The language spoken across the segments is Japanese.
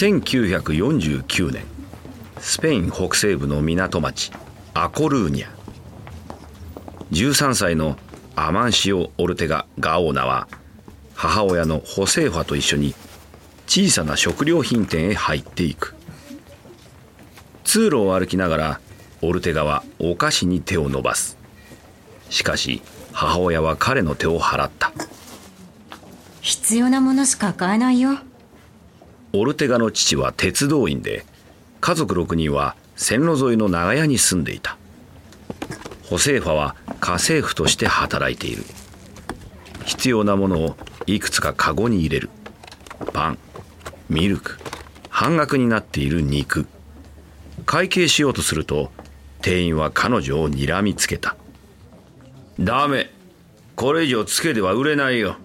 1949年スペイン北西部の港町アコルーニャ。13歳のアマンシオ・オルテガ・ガオーナは母親のホセーファと一緒に小さな食料品店へ入っていく。通路を歩きながらオルテガはお菓子に手を伸ばす。しかし母親は彼の手を払った。必要なものしか買えないよ。オルテガの父は鉄道員で家族6人は線路沿いの長屋に住んでいた。ホセーファは家政婦として働いている。必要なものをいくつかカゴに入れる。パンミルク半額になっている肉。会計しようとすると店員は彼女を睨みつけた。ダメ。これ以上つけては売れないよ。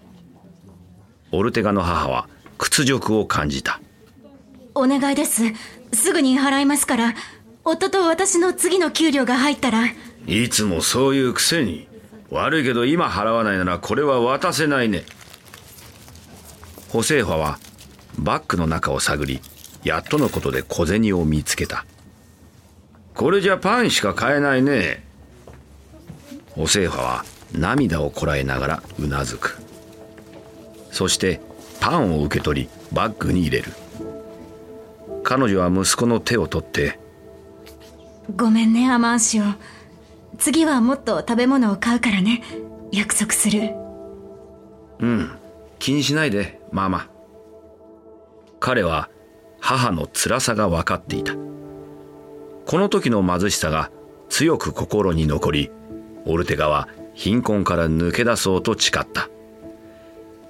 オルテガの母は屈辱を感じた。お願いです。すぐに払いますから。夫と私の次の給料が入ったら。いつもそういうくせに。悪いけど今払わないならこれは渡せないね。ホセーファはバッグの中を探りやっとのことで小銭を見つけた。これじゃパンしか買えないね。ホセーファは涙をこらえながらうなずく。そしてパンを受け取りバッグに入れる。彼女は息子の手を取って。ごめんねアマンシオ。次はもっと食べ物を買うからね。約束する。うん。気にしないでママ。彼は母の辛さが分かっていた。この時の貧しさが強く心に残りオルテガは貧困から抜け出そうと誓った。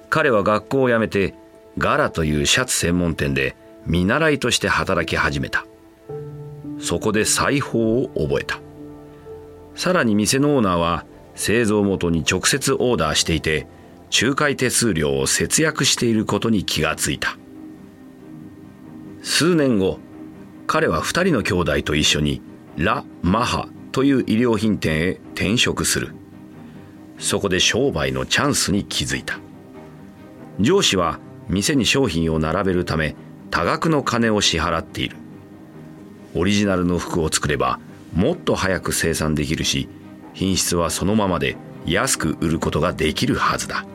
彼は学校を辞めてガラというシャツ専門店で見習いとして働き始めた。そこで裁縫を覚えた。さらに店のオーナーは製造元に直接オーダーしていて仲介手数料を節約していることに気がついた。数年後彼は2人の兄弟と一緒にラ・マハという衣料品店へ転職する。そこで商売のチャンスに気づいた。上司は店に商品を並べるため多額の金を支払っている。オリジナルの服を作ればもっと早く生産できるし品質はそのままで安く売ることができるはずだ。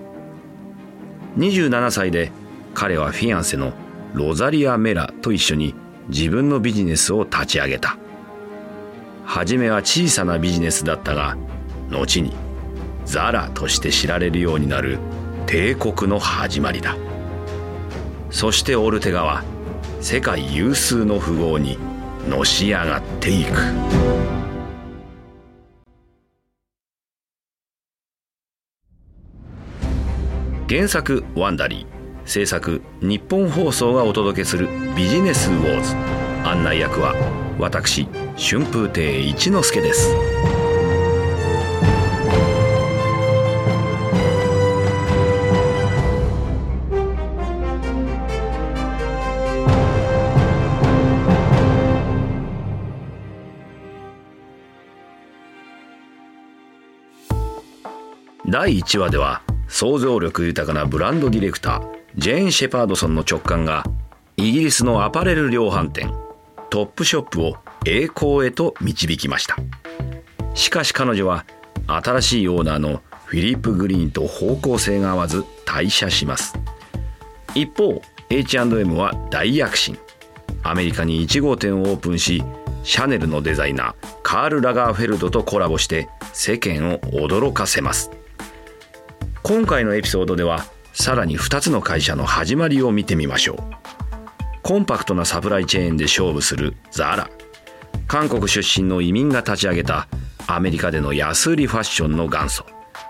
27歳で彼はフィアンセのロザリア・メラと一緒に自分のビジネスを立ち上げた。初めは小さなビジネスだったが後にザラとして知られるようになる帝国の始まりだ。そしてオルテガは世界有数の富豪にのし上がっていく。原作「ワンダリー」制作日本放送がお届けする「ビジネスウォーズ」案内役は私春風亭一之輔です。第1話では想像力豊かなブランドディレクタージェーン・シェパードソンの直感がイギリスのアパレル量販店トップショップを栄光へと導きました。しかし彼女は新しいオーナーのフィリップ・グリーンと方向性が合わず退社します。一方 H&M は大躍進。アメリカに1号店をオープンしシャネルのデザイナーカール・ラガーフェルドとコラボして世間を驚かせます。今回のエピソードではさらに2つの会社の始まりを見てみましょう。コンパクトなサプライチェーンで勝負するザラ韓国出身の移民が立ち上げたアメリカでの安売りファッションの元祖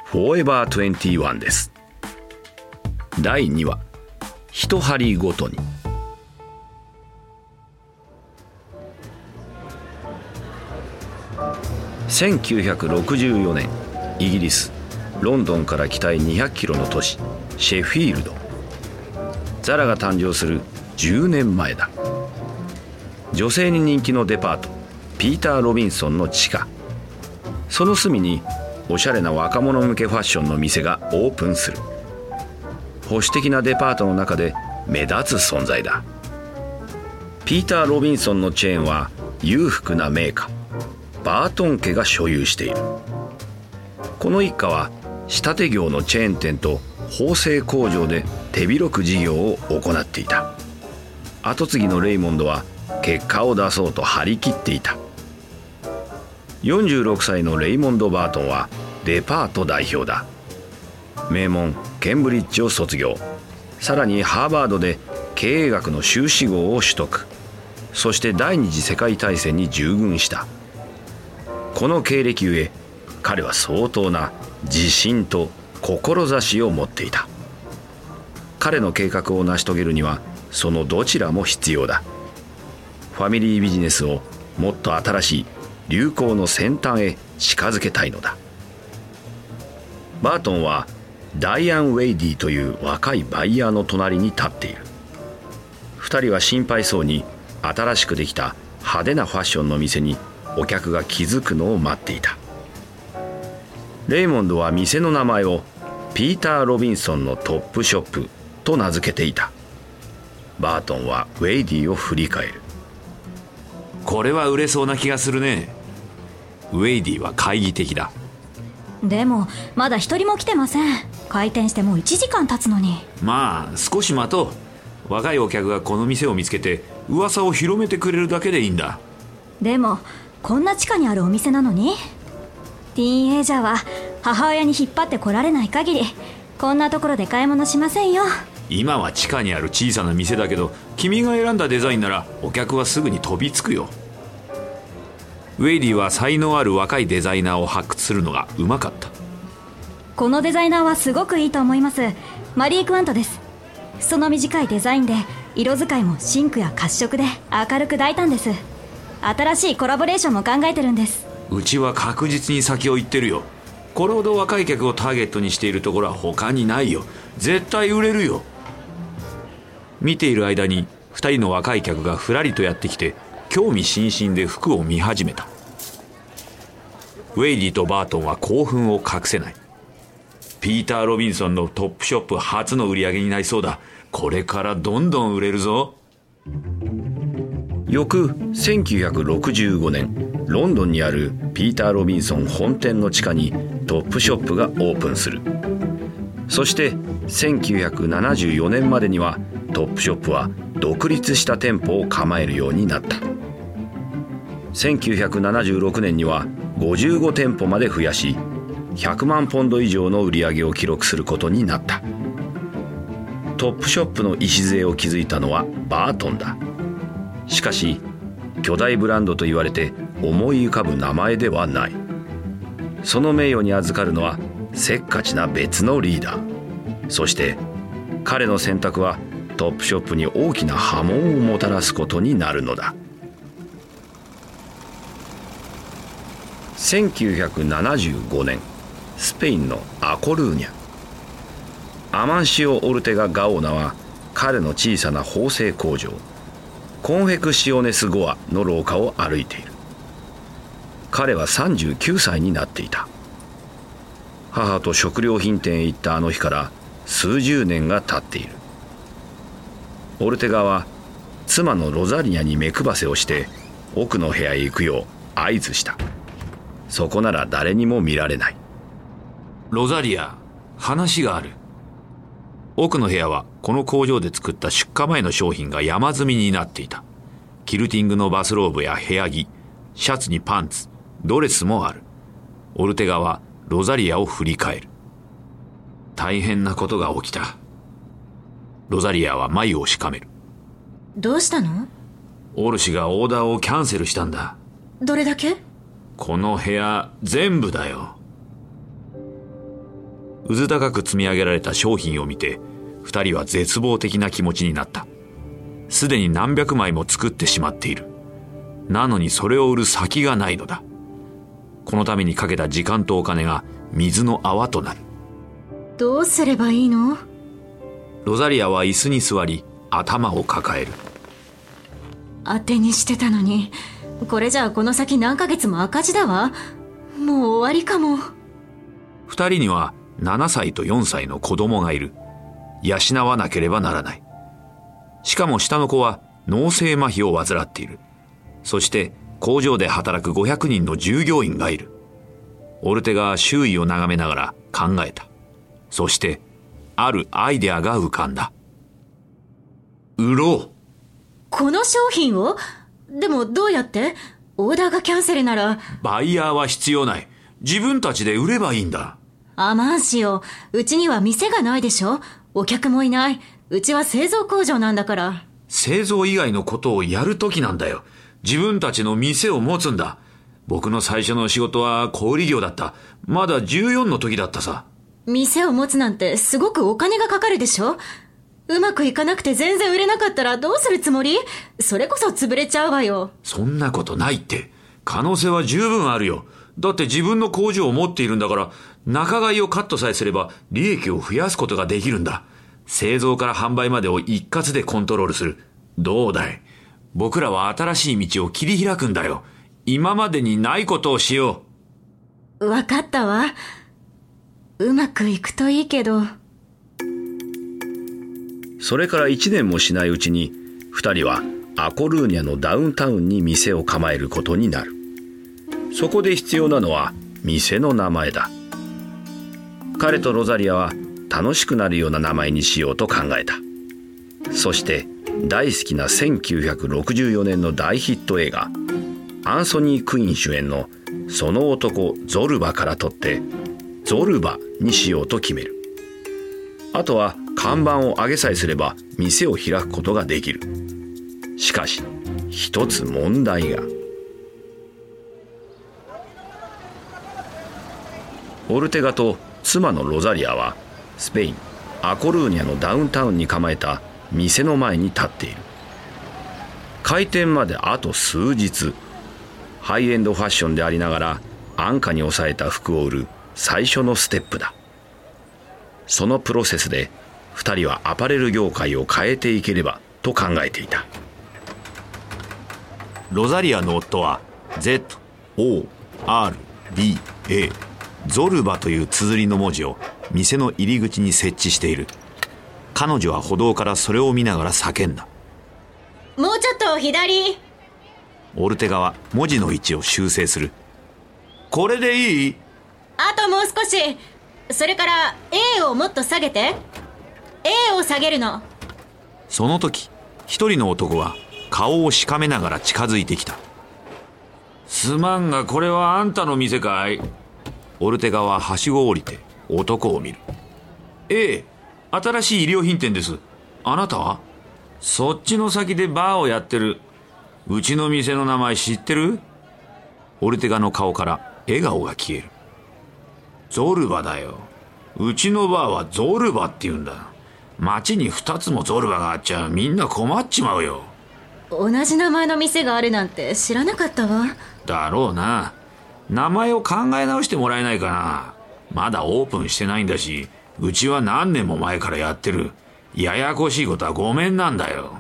フォーエバー21です。第2話一針ごとに。1964年イギリス。ロンドンから北へ200キロの都市シェフィールド。ザラが誕生する10年前だ。女性に人気のデパートピーター・ロビンソンの地下。その隅におしゃれな若者向けファッションの店がオープンする。保守的なデパートの中で目立つ存在だ。ピーター・ロビンソンのチェーンは裕福な名家バートン家が所有している。この一家は仕立て業のチェーン店と縫製工場で手広く事業を行っていた。跡継ぎのレイモンドは結果を出そうと張り切っていた。46歳のレイモンド・バートンはデパート代表だ。名門ケンブリッジを卒業。さらにハーバードで経営学の修士号を取得。そして第二次世界大戦に従軍した。この経歴ゆえ彼は相当な自信と志を持っていた。彼の計画を成し遂げるにはそのどちらも必要だ。ファミリービジネスをもっと新しい流行の先端へ近づけたいのだ。バートンはダイアン・ウェイディという若いバイヤーの隣に立っている。2人は心配そうに新しくできた派手なファッションの店にお客が気づくのを待っていた。レイモンドは店の名前をピーター・ロビンソンのトップショップと名付けていた。バートンはウェイディを振り返る。これは売れそうな気がするね。ウェイディは懐疑的だ。でもまだ一人も来てません。開店してもう1時間経つのに。まあ少し待とう。若いお客がこの店を見つけて噂を広めてくれるだけでいいんだ。でもこんな地下にあるお店なのにティーンエイジャーは母親に引っ張ってこられない限りこんなところで買い物しませんよ。今は地下にある小さな店だけど君が選んだデザインならお客はすぐに飛びつくよ。ウェイディは才能ある若いデザイナーを発掘するのがうまかった。このデザイナーはすごくいいと思います。マリー・クワントです。その短いデザインで色使いもシンクや褐色で明るく大胆です。新しいコラボレーションも考えてるんですうちは確実に先を行ってるよ。これほど若い客をターゲットにしているところは他にないよ。絶対売れるよ。見ている間に2人の若い客がふらりとやってきて興味津々で服を見始めた。ウェイディとバートンは興奮を隠せない。ピーター・ロビンソンのトップショップ初の売り上げになりそうだ。これからどんどん売れるぞ。翌1965年。ロンドンにあるピーター・ロビンソン本店の地下にトップショップがオープンする。そして1974年までにはトップショップは独立した店舗を構えるようになった。1976年には55店舗まで増やし100万ポンド以上の売り上げを記録することになった。トップショップの礎を築いたのはバートンだ。しかし巨大ブランドと言われて思い浮かぶ名前ではない。その名誉に預かるのはせっかちな別のリーダー。そして彼の選択はトップショップに大きな波紋をもたらすことになるのだ。1975年スペインのアコルーニャ。アマンシオ・オルテガ・ガオーナは彼の小さな縫製工場コンフェクシオネス・ゴアの廊下を歩いている。彼は39歳になっていた。母と食料品店へ行ったあの日から数十年が経っている。オルテガは妻のロザリアに目配せをして奥の部屋へ行くよう合図した。そこなら誰にも見られない。ロザリア話がある。奥の部屋はこの工場で作った出荷前の商品が山積みになっていた。キルティングのバスローブや部屋着シャツにパンツドレスもある。オルテガはロザリアを振り返る。大変なことが起きた。ロザリアは眉をしかめる。どうしたの？オルシがオーダーをキャンセルしたんだ。どれだけ？この部屋全部だよ。うず高く積み上げられた商品を見て二人は絶望的な気持ちになった。すでに何百枚も作ってしまっている。なのにそれを売る先がないのだこのためにかけた時間とお金が水の泡となる。どうすればいいの？ロザリアは椅子に座り頭を抱える。当てにしてたのにこれじゃあこの先何ヶ月も赤字だわ。もう終わりかも。二人には7歳と4歳の子供がいる。養わなければならない。しかも下の子は脳性麻痺を患っている。そして工場で働く500人の従業員がいるオルテガは周囲を眺めながら考えたそしてあるアイデアが浮かんだ売ろうこの商品を？でもどうやって？オーダーがキャンセルなら。バイヤーは必要ない。自分たちで売ればいいんだ。アマンシオ、うちには店がないでしょお客もいない。うちは製造工場なんだから。製造以外のことをやるときなんだよ。自分たちの店を持つんだ。僕の最初の仕事は小売業だった。まだ14の時だったさ。店を持つなんてすごくお金がかかるでしょ？うまくいかなくて全然売れなかったらどうするつもり？それこそ潰れちゃうわよ。そんなことないって。可能性は十分あるよ。だって自分の工場を持っているんだから、仲買をカットさえすれば利益を増やすことができるんだ。製造から販売までを一括でコントロールする。どうだい？僕らは新しい道を切り開くんだよ。今までにないことをしよう。わかったわ。うまくいくといいけど。それから1年もしないうちに2人はアコルーニャのダウンタウンに店を構えることになるそこで必要なのは店の名前だ彼とロザリアは楽しくなるような名前にしようと考えたそして大好きな1964年の大ヒット映画アンソニー・クイーン主演の「その男ゾルバ」から取って「ゾルバ」にしようと決める。あとは看板を上げさえすれば店を開くことができる。しかし一つ問題が。オルテガと妻のロザリアはスペインアコルーニャのダウンタウンに構えた店の前に立っている。開店まであと数日。ハイエンドファッションでありながら安価に抑えた服を売る最初のステップだ。そのプロセスで2人はアパレル業界を変えていければと考えていた。ロザリアの夫は ZORBA ゾルバという綴りの文字を店の入り口に設置している。彼女は歩道からそれを見ながら叫んだ。もうちょっと左。オルテガは文字の位置を修正する。これでいい？あともう少し。それから A をもっと下げて。A を下げるの。その時一人の男は顔をしかめながら近づいてきた。すまんがこれはあんたの店かい。オルテガははしごを降りて男を見る。ええ新しい衣料品店です。あなたは？そっちの先でバーをやってる。うちの店の名前知ってる？オルテガの顔から笑顔が消える。ゾルバだよ。うちのバーはゾルバって言うんだ。街に2つもゾルバがあっちゃみんな困っちまうよ。同じ名前の店があるなんて知らなかったわ。だろうな。名前を考え直してもらえないかな。まだオープンしてないんだしうちは何年も前からやってる。ややこしいことはごめんなんだよ。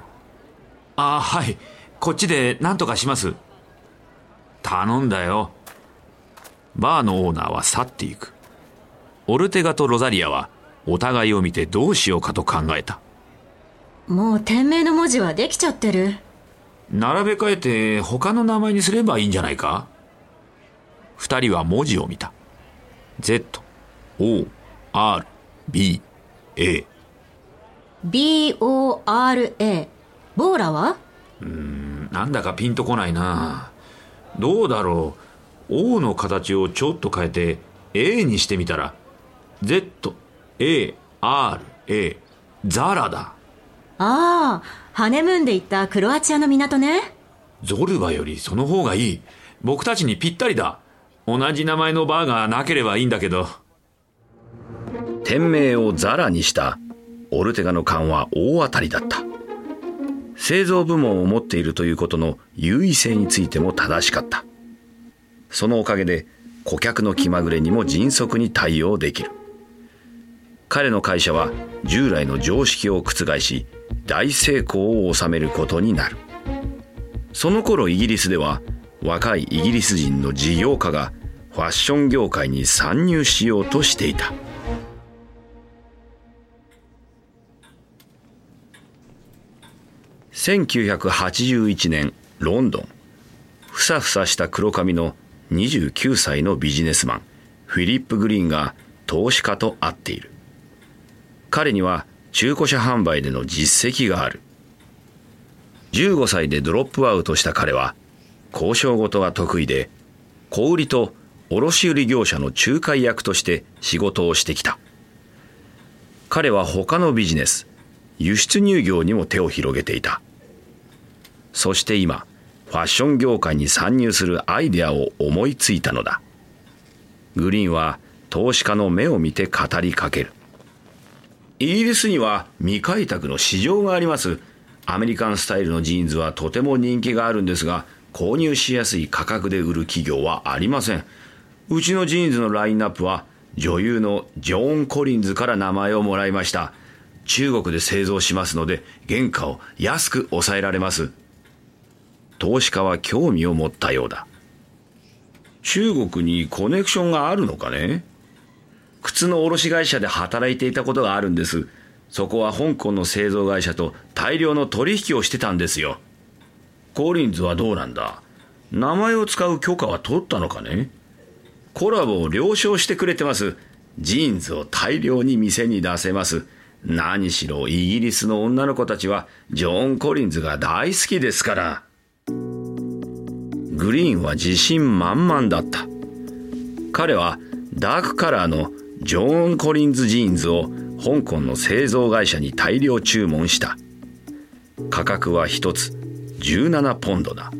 ああはい。こっちで何とかします。頼んだよ。バーのオーナーは去っていく。オルテガとロザリアはお互いを見てどうしようかと考えた。もう店名の文字はできちゃってる。並べ替えて他の名前にすればいいんじゃないか？二人は文字を見た。Z O R B A B O R A ボーラは？うんなんだかピンとこないな。どうだろう。O の形をちょっと変えて A にしてみたら。Z A R A ザラだ。ああハネムーンで行ったクロアチアの港ね。ゾルバよりその方がいい。僕たちにぴったりだ。同じ名前のバーがなければいいんだけど店名をザラにした。オルテガの勘は大当たりだった。製造部門を持っているということの優位性についても正しかった。そのおかげで顧客の気まぐれにも迅速に対応できる。彼の会社は従来の常識を覆し大成功を収めることになる。その頃イギリスでは若いイギリス人の事業家がファッション業界に参入しようとしていた。1981年ロンドン。ふさふさした黒髪の29歳のビジネスマンフィリップ・グリーンが投資家と会っている。彼には中古車販売での実績がある。15歳でドロップアウトした彼は交渉事が得意で小売と卸売業者の仲介役として仕事をしてきた。彼は他のビジネス輸出入業にも手を広げていた。そして今ファッション業界に参入するアイデアを思いついたのだ。グリーンは投資家の目を見て語りかける。イギリスには未開拓の市場があります。アメリカンスタイルのジーンズはとても人気があるんですが購入しやすい価格で売る企業はありません。うちのジーンズのラインナップは女優のジョーン・コリンズから名前をもらいました。中国で製造しますので原価を安く抑えられます。投資家は興味を持ったようだ。中国にコネクションがあるのかね？靴の卸会社で働いていたことがあるんです。そこは香港の製造会社と大量の取引をしてたんですよ。コリンズはどうなんだ？名前を使う許可は取ったのかね？コラボを了承してくれてます。ジーンズを大量に店に出せます。何しろイギリスの女の子たちはジョーン・コリンズが大好きですから。グリーンは自信満々だった。彼はダークカラーのジョーン・コリンズジーンズを香港の製造会社に大量注文した。価格は1つ17ポンドだ。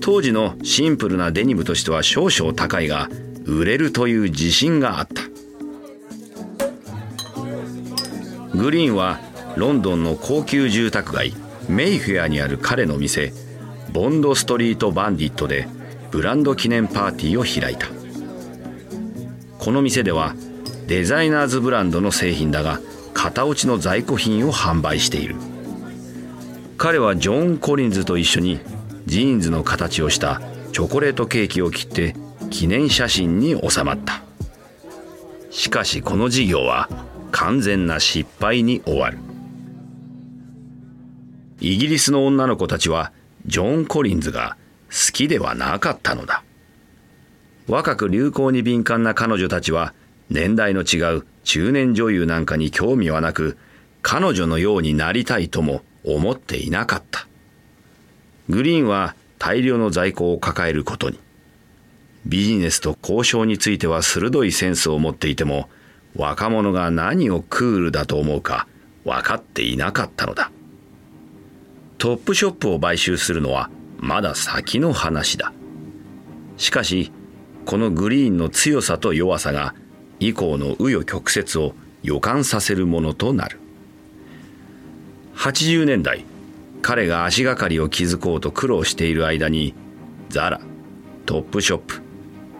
当時のシンプルなデニムとしては少々高いが売れるという自信があった。グリーンはロンドンの高級住宅街メイフェアにある彼の店ボンドストリート・バンディットでブランド記念パーティーを開いた。この店ではデザイナーズブランドの製品だが型落ちの在庫品を販売している。彼はジョン・コリンズと一緒にジーンズの形をしたチョコレートケーキを切って記念写真に収まった。しかしこの事業は完全な失敗に終わる。イギリスの女の子たちはジョン・コリンズが好きではなかったのだ。若く流行に敏感な彼女たちは年代の違う中年女優なんかに興味はなく彼女のようになりたいとも思っていなかった。グリーンは大量の在庫を抱えることに。ビジネスと交渉については鋭いセンスを持っていても若者が何をクールだと思うか分かっていなかったのだ。トップショップを買収するのはまだ先の話だ。しかしこのグリーンの強さと弱さが以降の紆余曲折を予感させるものとなる。80年代彼が足がかりを築こうと苦労している間にザラトップショップ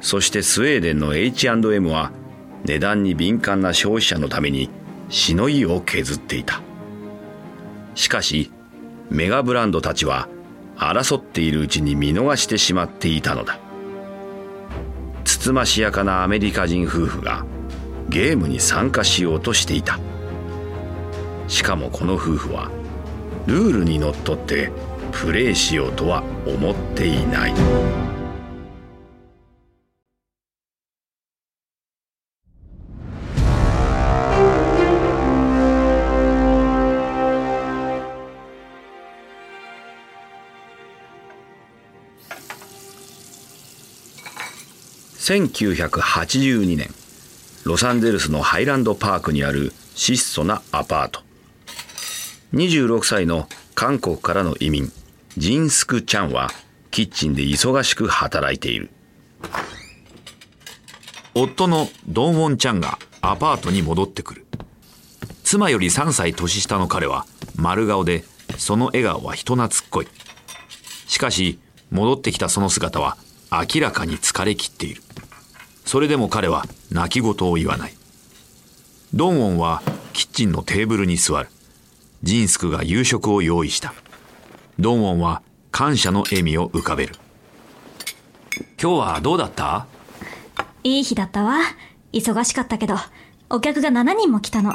そしてスウェーデンの H&M は値段に敏感な消費者のためにしのぎを削っていた。しかしメガブランドたちは争っているうちに見逃してしまっていたのだ。つつましやかなアメリカ人夫婦がゲームに参加しようとしていた。しかもこの夫婦はルールにのっとってプレーしようとは思っていない。1982年ロサンゼルスのハイランドパークにある質素なアパート。26歳の韓国からの移民ジンスク・チャンはキッチンで忙しく働いている。夫のドンウォンチャンがアパートに戻ってくる。妻より3歳年下の彼は丸顔でその笑顔は人懐っこい。しかし戻ってきたその姿は明らかに疲れきっているそれでも彼は泣き言を言わないドンウォンはキッチンのテーブルに座るジンスクが夕食を用意した。ドンウォンは感謝の笑みを浮かべる。今日はどうだった？いい日だったわ。忙しかったけど、お客が7人も来たの。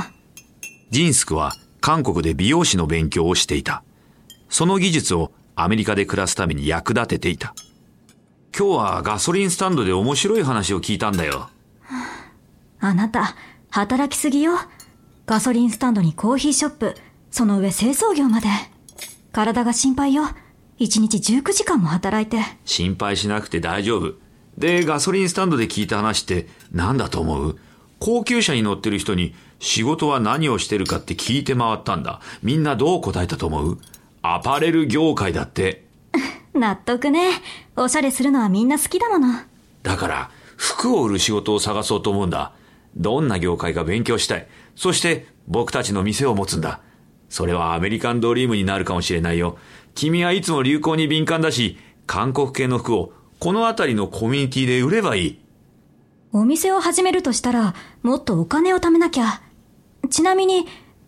ジンスクは韓国で美容師の勉強をしていた。その技術をアメリカで暮らすために役立てていた。今日はガソリンスタンドで面白い話を聞いたんだよ。あなた、働きすぎよ。ガソリンスタンドにコーヒーショップ、その上清掃業まで。体が心配よ。一日19時間も働いて。心配しなくて大丈夫。で、ガソリンスタンドで聞いた話って何だと思う？高級車に乗ってる人に仕事は何をしてるかって聞いて回ったんだ。みんなどう答えたと思う？アパレル業界だって。納得ね。おしゃれするのはみんな好きだもの。だから、服を売る仕事を探そうと思うんだ。どんな業界か勉強したい。そして僕たちの店を持つんだ。それはアメリカンドリームになるかもしれないよ。君はいつも流行に敏感だし、韓国系の服をこの辺りのコミュニティで売ればいい。お店を始めるとしたら、もっとお金を貯めなきゃ。ちなみに、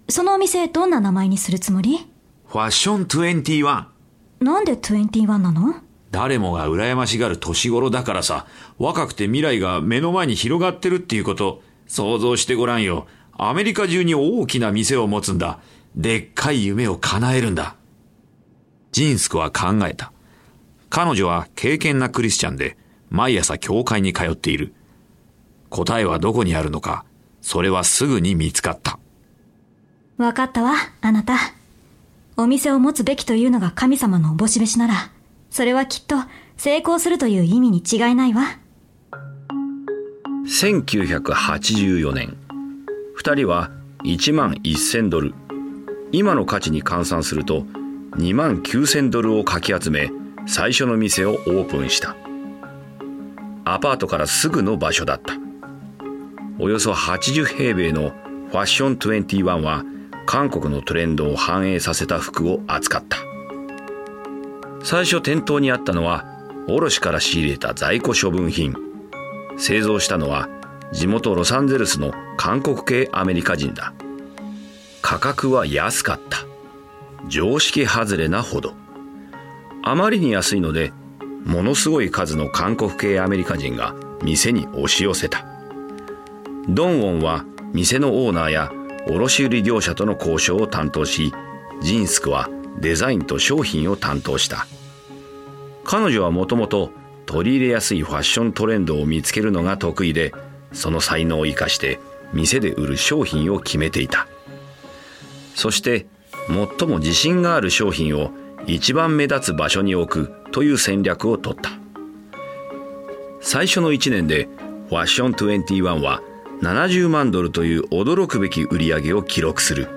そのお店どんな名前にするつもり？ファッション21。なんで21なの？誰もが羨ましがる年頃だからさ、若くて未来が目の前に広がってるっていうこと、想像してごらんよ。アメリカ中に大きな店を持つんだ。でっかい夢を叶えるんだ。ジンスクは考えた。彼女は敬虔なクリスチャンで、毎朝教会に通っている。答えはどこにあるのか、それはすぐに見つかった。わかったわ、あなた。お店を持つべきというのが神様のおぼし飯なら、それはきっと成功するという意味に違いないわ。1984年、二人は1万1000ドル、今の価値に換算すると2万9000ドルをかき集め、最初の店をオープンした。アパートからすぐの場所だった。およそ80平米のファッション21は韓国のトレンドを反映させた服を扱った。最初店頭にあったのは卸から仕入れた在庫処分品。製造したのは地元ロサンゼルスの韓国系アメリカ人だ。価格は安かった。常識外れなほど。あまりに安いのでものすごい数の韓国系アメリカ人が店に押し寄せた。ドンウォンは店のオーナーや卸売業者との交渉を担当しジンスクはデザインと商品を担当した。彼女はもともと取り入れやすいファッショントレンドを見つけるのが得意でその才能を生かして店で売る商品を決めていた。そして最も自信がある商品を一番目立つ場所に置くという戦略を取った。最初の1年でファッション21は70万ドルという驚くべき売り上げを記録する。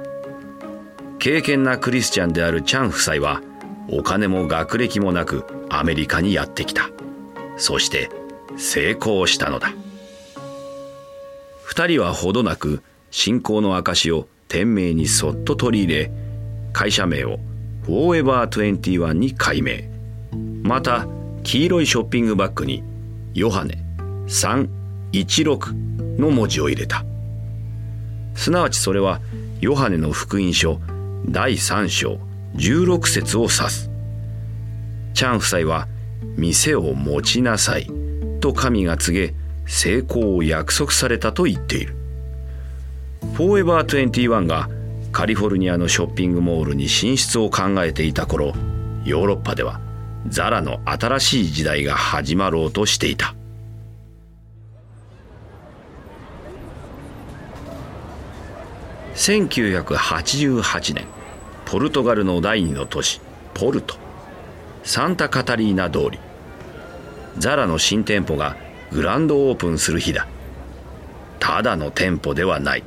敬虔なクリスチャンであるチャン夫妻はお金も学歴もなくアメリカにやってきた。そして成功したのだ。二人はほどなく信仰の証を店名にそっと取り入れ会社名をフォーエバー21に改名。また黄色いショッピングバッグにヨハネ316の文字を入れた。すなわちそれはヨハネの福音書第3章16節を指す。チャン夫妻は店を持ちなさいと神が告げ成功を約束されたと言っている。フォーエバー21がカリフォルニアのショッピングモールに進出を考えていた頃ヨーロッパではザラの新しい時代が始まろうとしていた。1988年ポルトガルの第二の都市ポルト。サンタカタリーナ通り。ザラの新店舗がグランドオープンする日だ。ただの店舗ではない。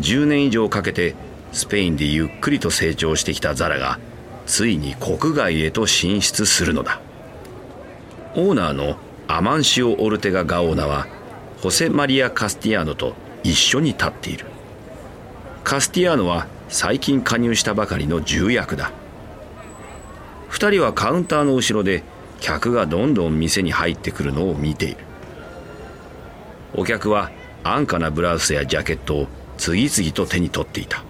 10年以上かけてスペインでゆっくりと成長してきたザラがついに国外へと進出するのだ。オーナーのアマンシオ・オルテガ・ガオーナはホセ・マリア・カスティアーノと一緒に立っている。カスティアーノは最近加入したばかりの重役だ。2人はカウンターの後ろで客がどんどん店に入ってくるのを見ている。お客は安価なブラウスやジャケットを次々と手に取っていた。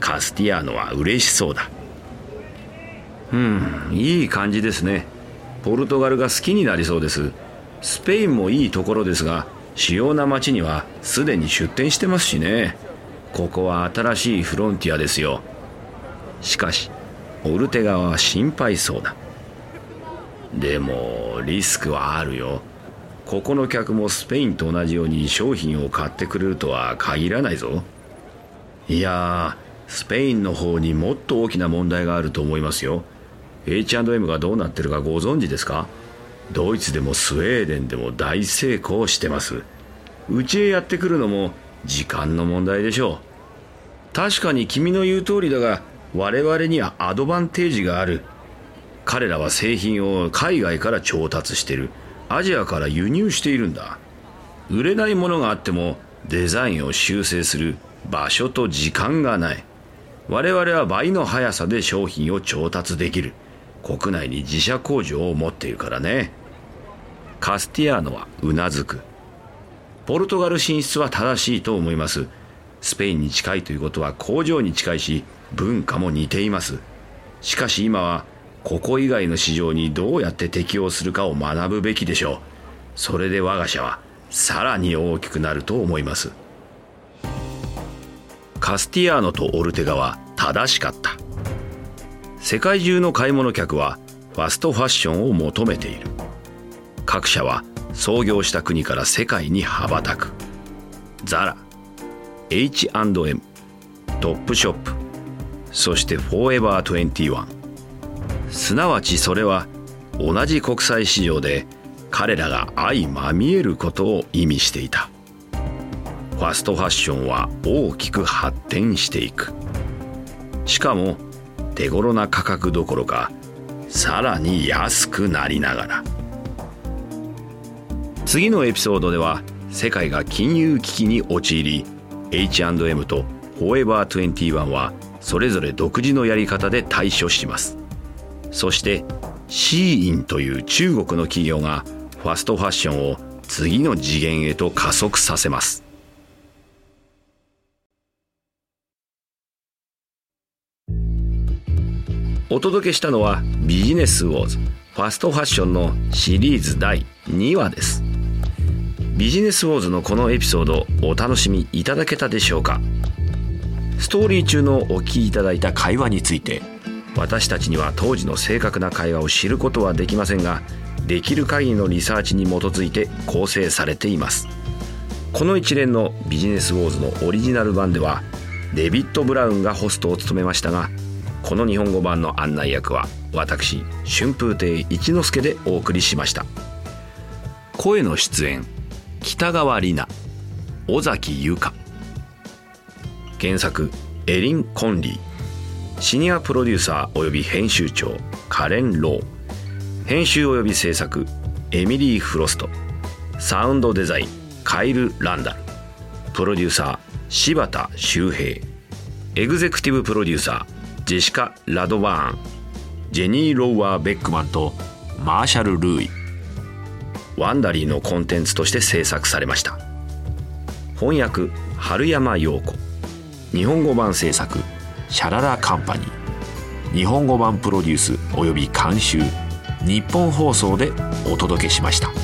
カスティアーノは嬉しそうだ。うんいい感じですね。ポルトガルが好きになりそうです。スペインもいいところですが主要な街にはすでに出店してますしね。ここは新しいフロンティアですよ。しかしオルテガは心配そうだ。でもリスクはあるよ。ここの客もスペインと同じように商品を買ってくれるとは限らないぞ。いやスペインの方にもっと大きな問題があると思いますよ。H&M がどうなってるかご存知ですか？ドイツでもスウェーデンでも大成功してます。うちへやってくるのも時間の問題でしょう。確かに君の言う通りだが我々にはアドバンテージがある。彼らは製品を海外から調達してる。アジアから輸入しているんだ。売れないものがあってもデザインを修正する。場所と時間がない。我々は倍の速さで商品を調達できる。国内に自社工場を持っているからね。カスティアーノはうなずく。ポルトガル進出は正しいと思います。スペインに近いということは工場に近いし文化も似ています。しかし今はここ以外の市場にどうやって適応するかを学ぶべきでしょう。それで我が社はさらに大きくなると思います。カスティアーノとオルテガは正しかった。世界中の買い物客はファストファッションを求めている。各社は創業した国から世界に羽ばたく。ザラ H&M トップショップそしてフォーエバー21すなわちそれは同じ国際市場で彼らが相まみえることを意味していた。ファストファッションは大きく発展していく。しかも手頃な価格どころかさらに安くなりながら。次のエピソードでは世界が金融危機に陥り H&M とフォーエバー21はそれぞれ独自のやり方で対処します。そしてシーインという中国の企業がファストファッションを次の次元へと加速させます。お届けしたのはビジネスウォーズファストファッションのシリーズ第2話です。ビジネスウォーズのこのエピソードお楽しみいただけたでしょうか？ストーリー中のお聞きいただいた会話について私たちには当時の正確な会話を知ることはできませんができる限りのリサーチに基づいて構成されています。この一連のビジネスウォーズのオリジナル版ではデビッド・ブラウンがホストを務めましたがこの日本語版の案内役は私春風亭一之輔でお送りしました。声の出演北川里奈尾崎由香。原作エリン・コンリー。シニアプロデューサー及び編集長カレン・ロー。編集及び制作エミリー・フロスト。サウンドデザインカイル・ランダル。プロデューサー柴田修平。エグゼクティブプロデューサージェシカ・ラドバーン。ジェニー・ローワー・ベックマンとマーシャル・ルーイ。ワンダリーのコンテンツとして制作されました。翻訳春山陽子。日本語版制作シャララカンパニー。日本語版プロデュースおよび監修。日本放送でお届けしました。